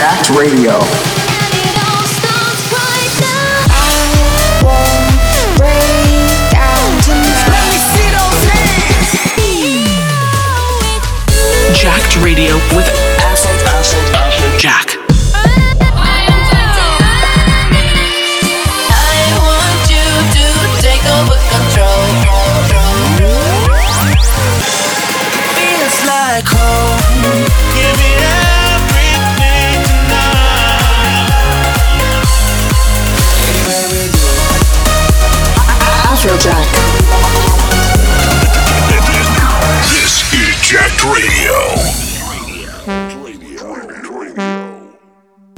Jacked Radio. Jacked Radio with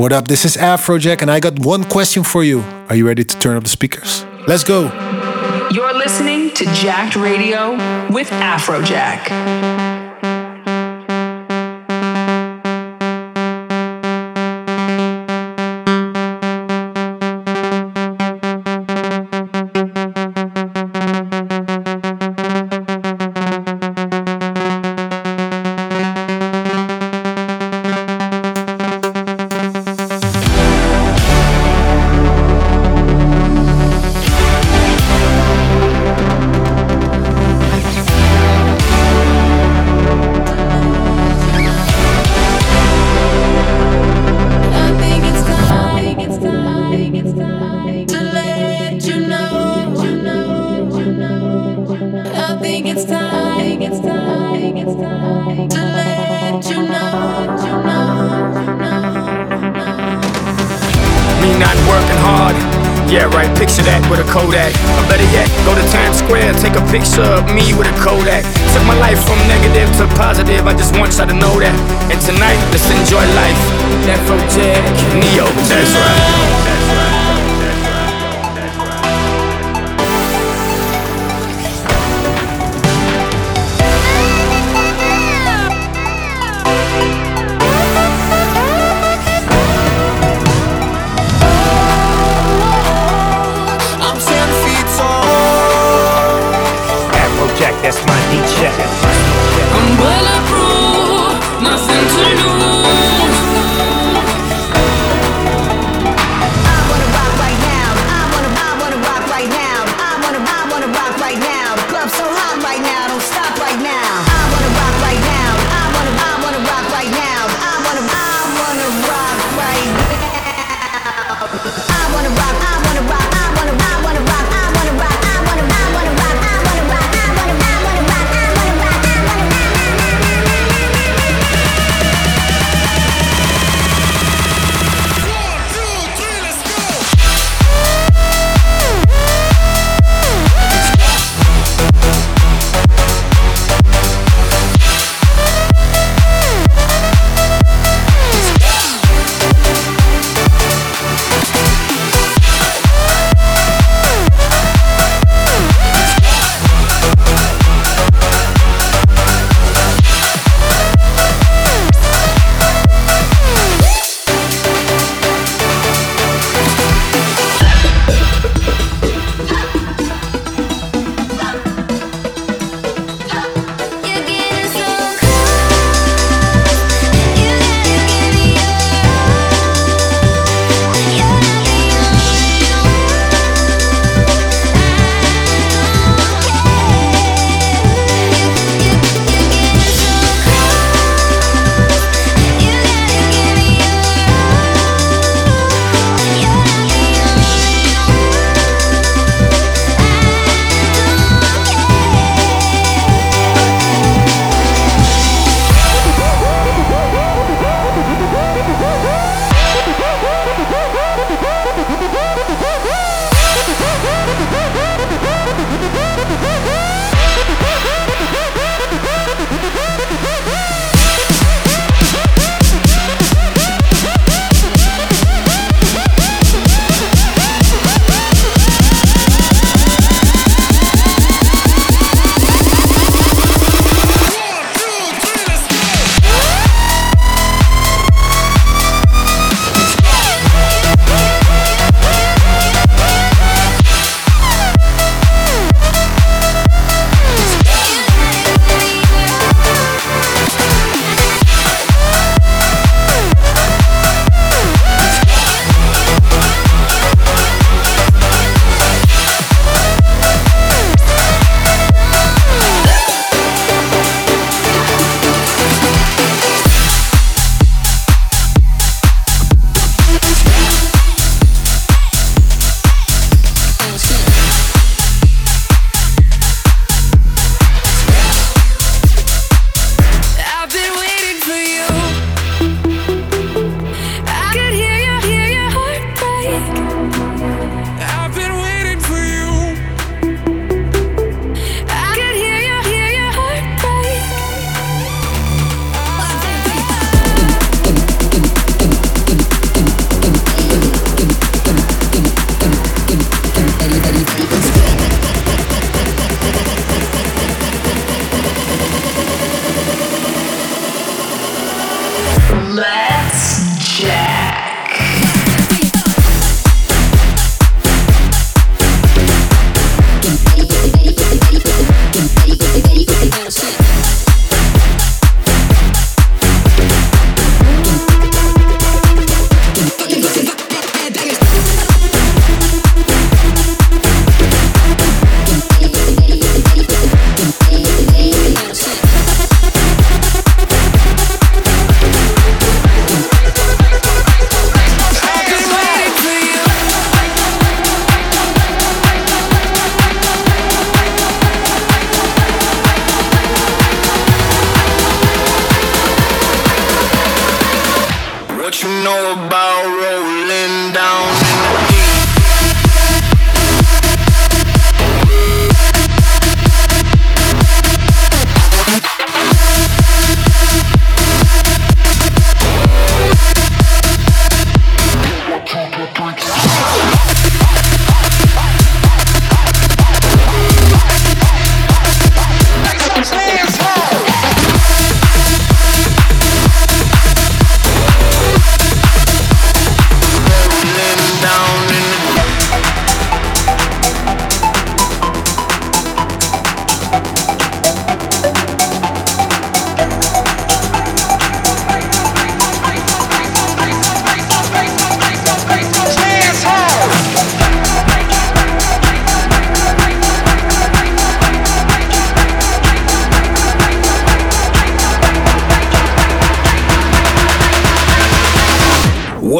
What up? This is Afrojack, and I got one question for you. Are you ready to turn up the speakers? Let's go. You're listening to Jacked Radio with Afrojack. Yeah, right, picture that with a Kodak. Or better yet, go to Times Square, take a picture of me with a Kodak. Took my life from negative to positive, I just want y'all to know that. And tonight, let's enjoy life. Afrojack, Ne-Yo, that's right. I'm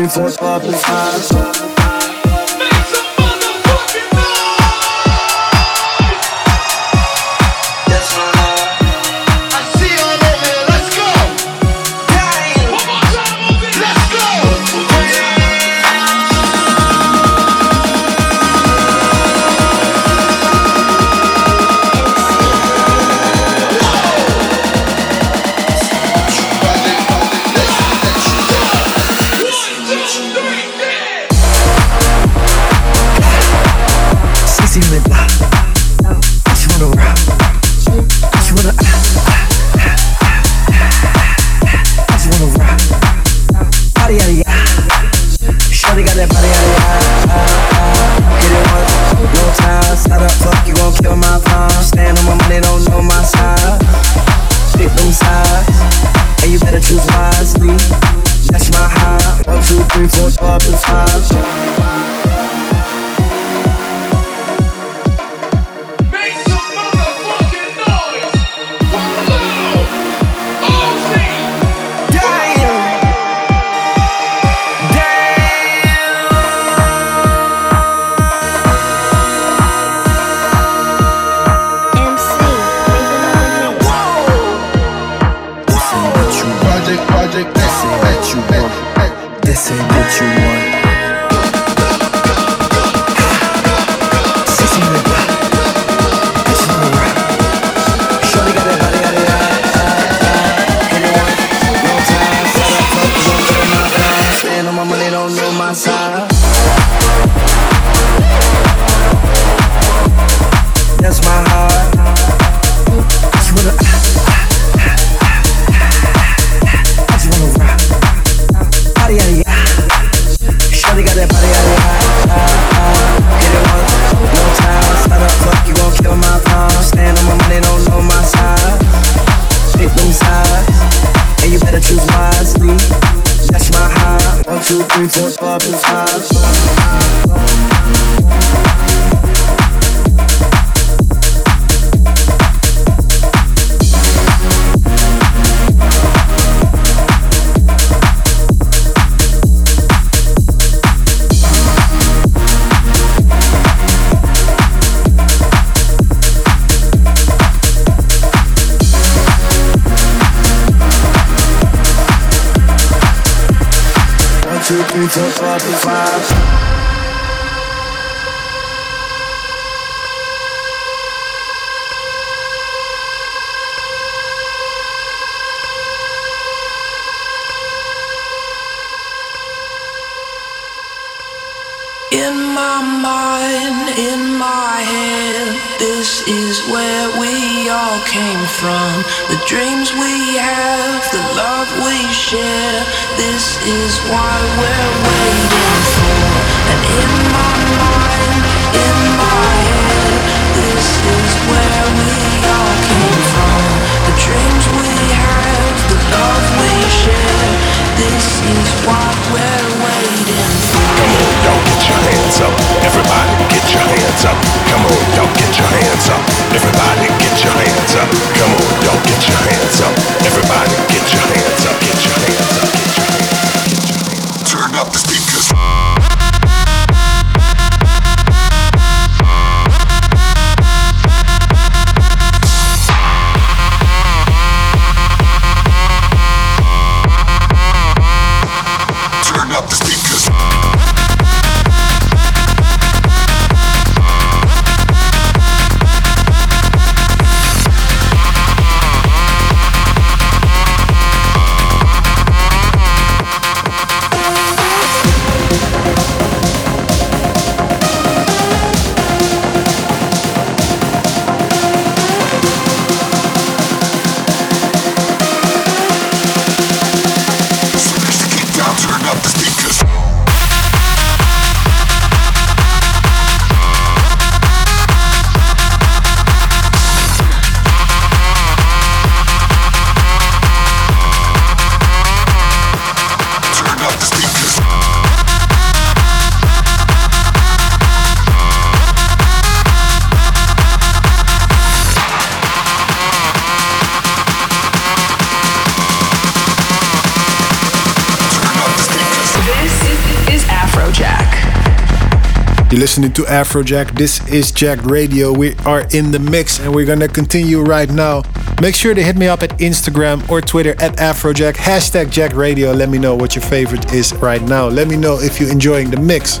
three, four, five, and five. away. listening to Afrojack. This is Jacked Radio. We are in the mix and we're gonna continue right now. Make sure to hit me up at Instagram or Twitter at Afrojack, hashtag Jacked Radio. Let me know what your favorite is right now. Let me know if you're enjoying the mix.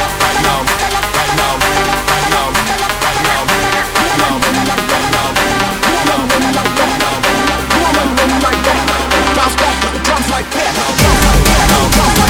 Bounce back drums like that.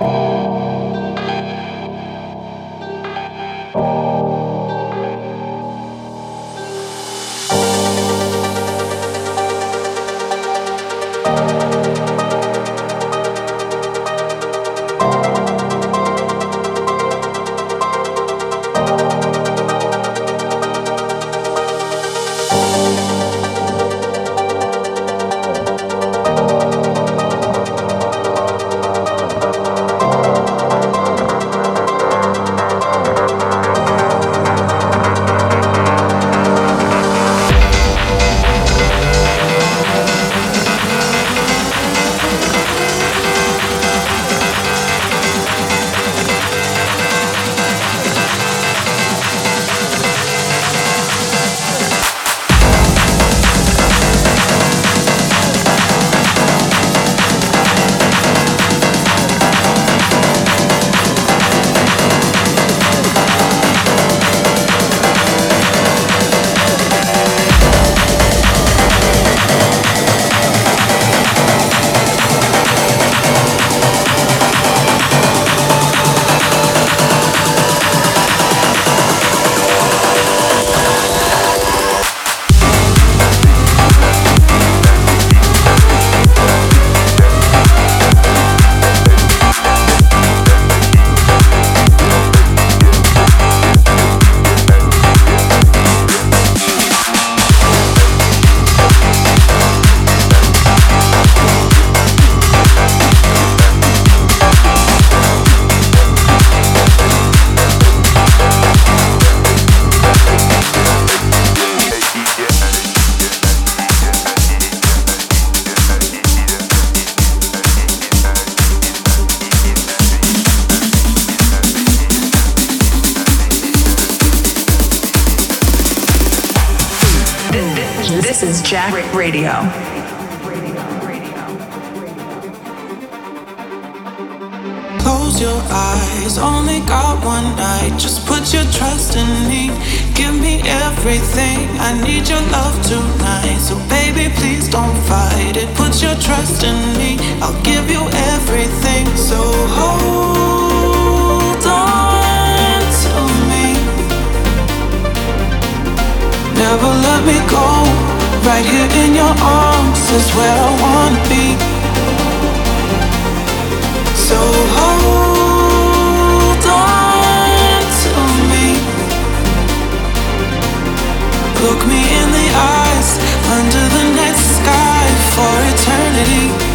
Oh. This is Jacked Radio. Close your eyes, only got one night. Just put your trust in me. Give me everything. I need your love tonight. So, baby, please don't fight it. Put your trust in me. I'll give you everything. So, hold on to me. Never let me go. Right here in your arms is where I wanna be. So hold on to me. Look me in the eyes under the night sky for eternity.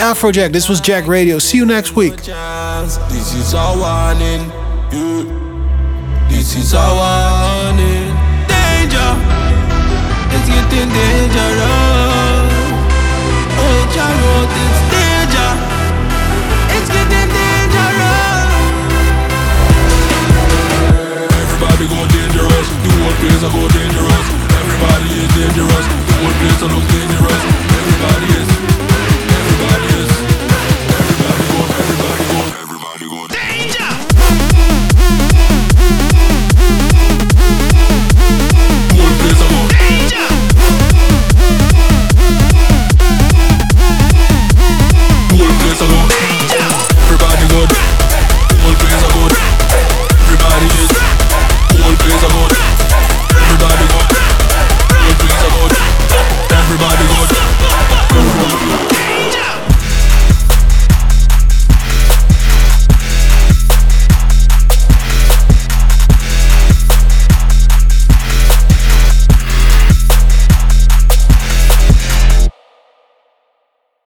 Afrojack. This was Jacked Radio. See you next week. This is our warning. This is our warning. Danger. It's getting dangerous. Oh, it's danger. It's getting dangerous. Everybody dangerous. Do what things are dangerous. Everybody is dangerous. Do what things are dangerous. Everybody is.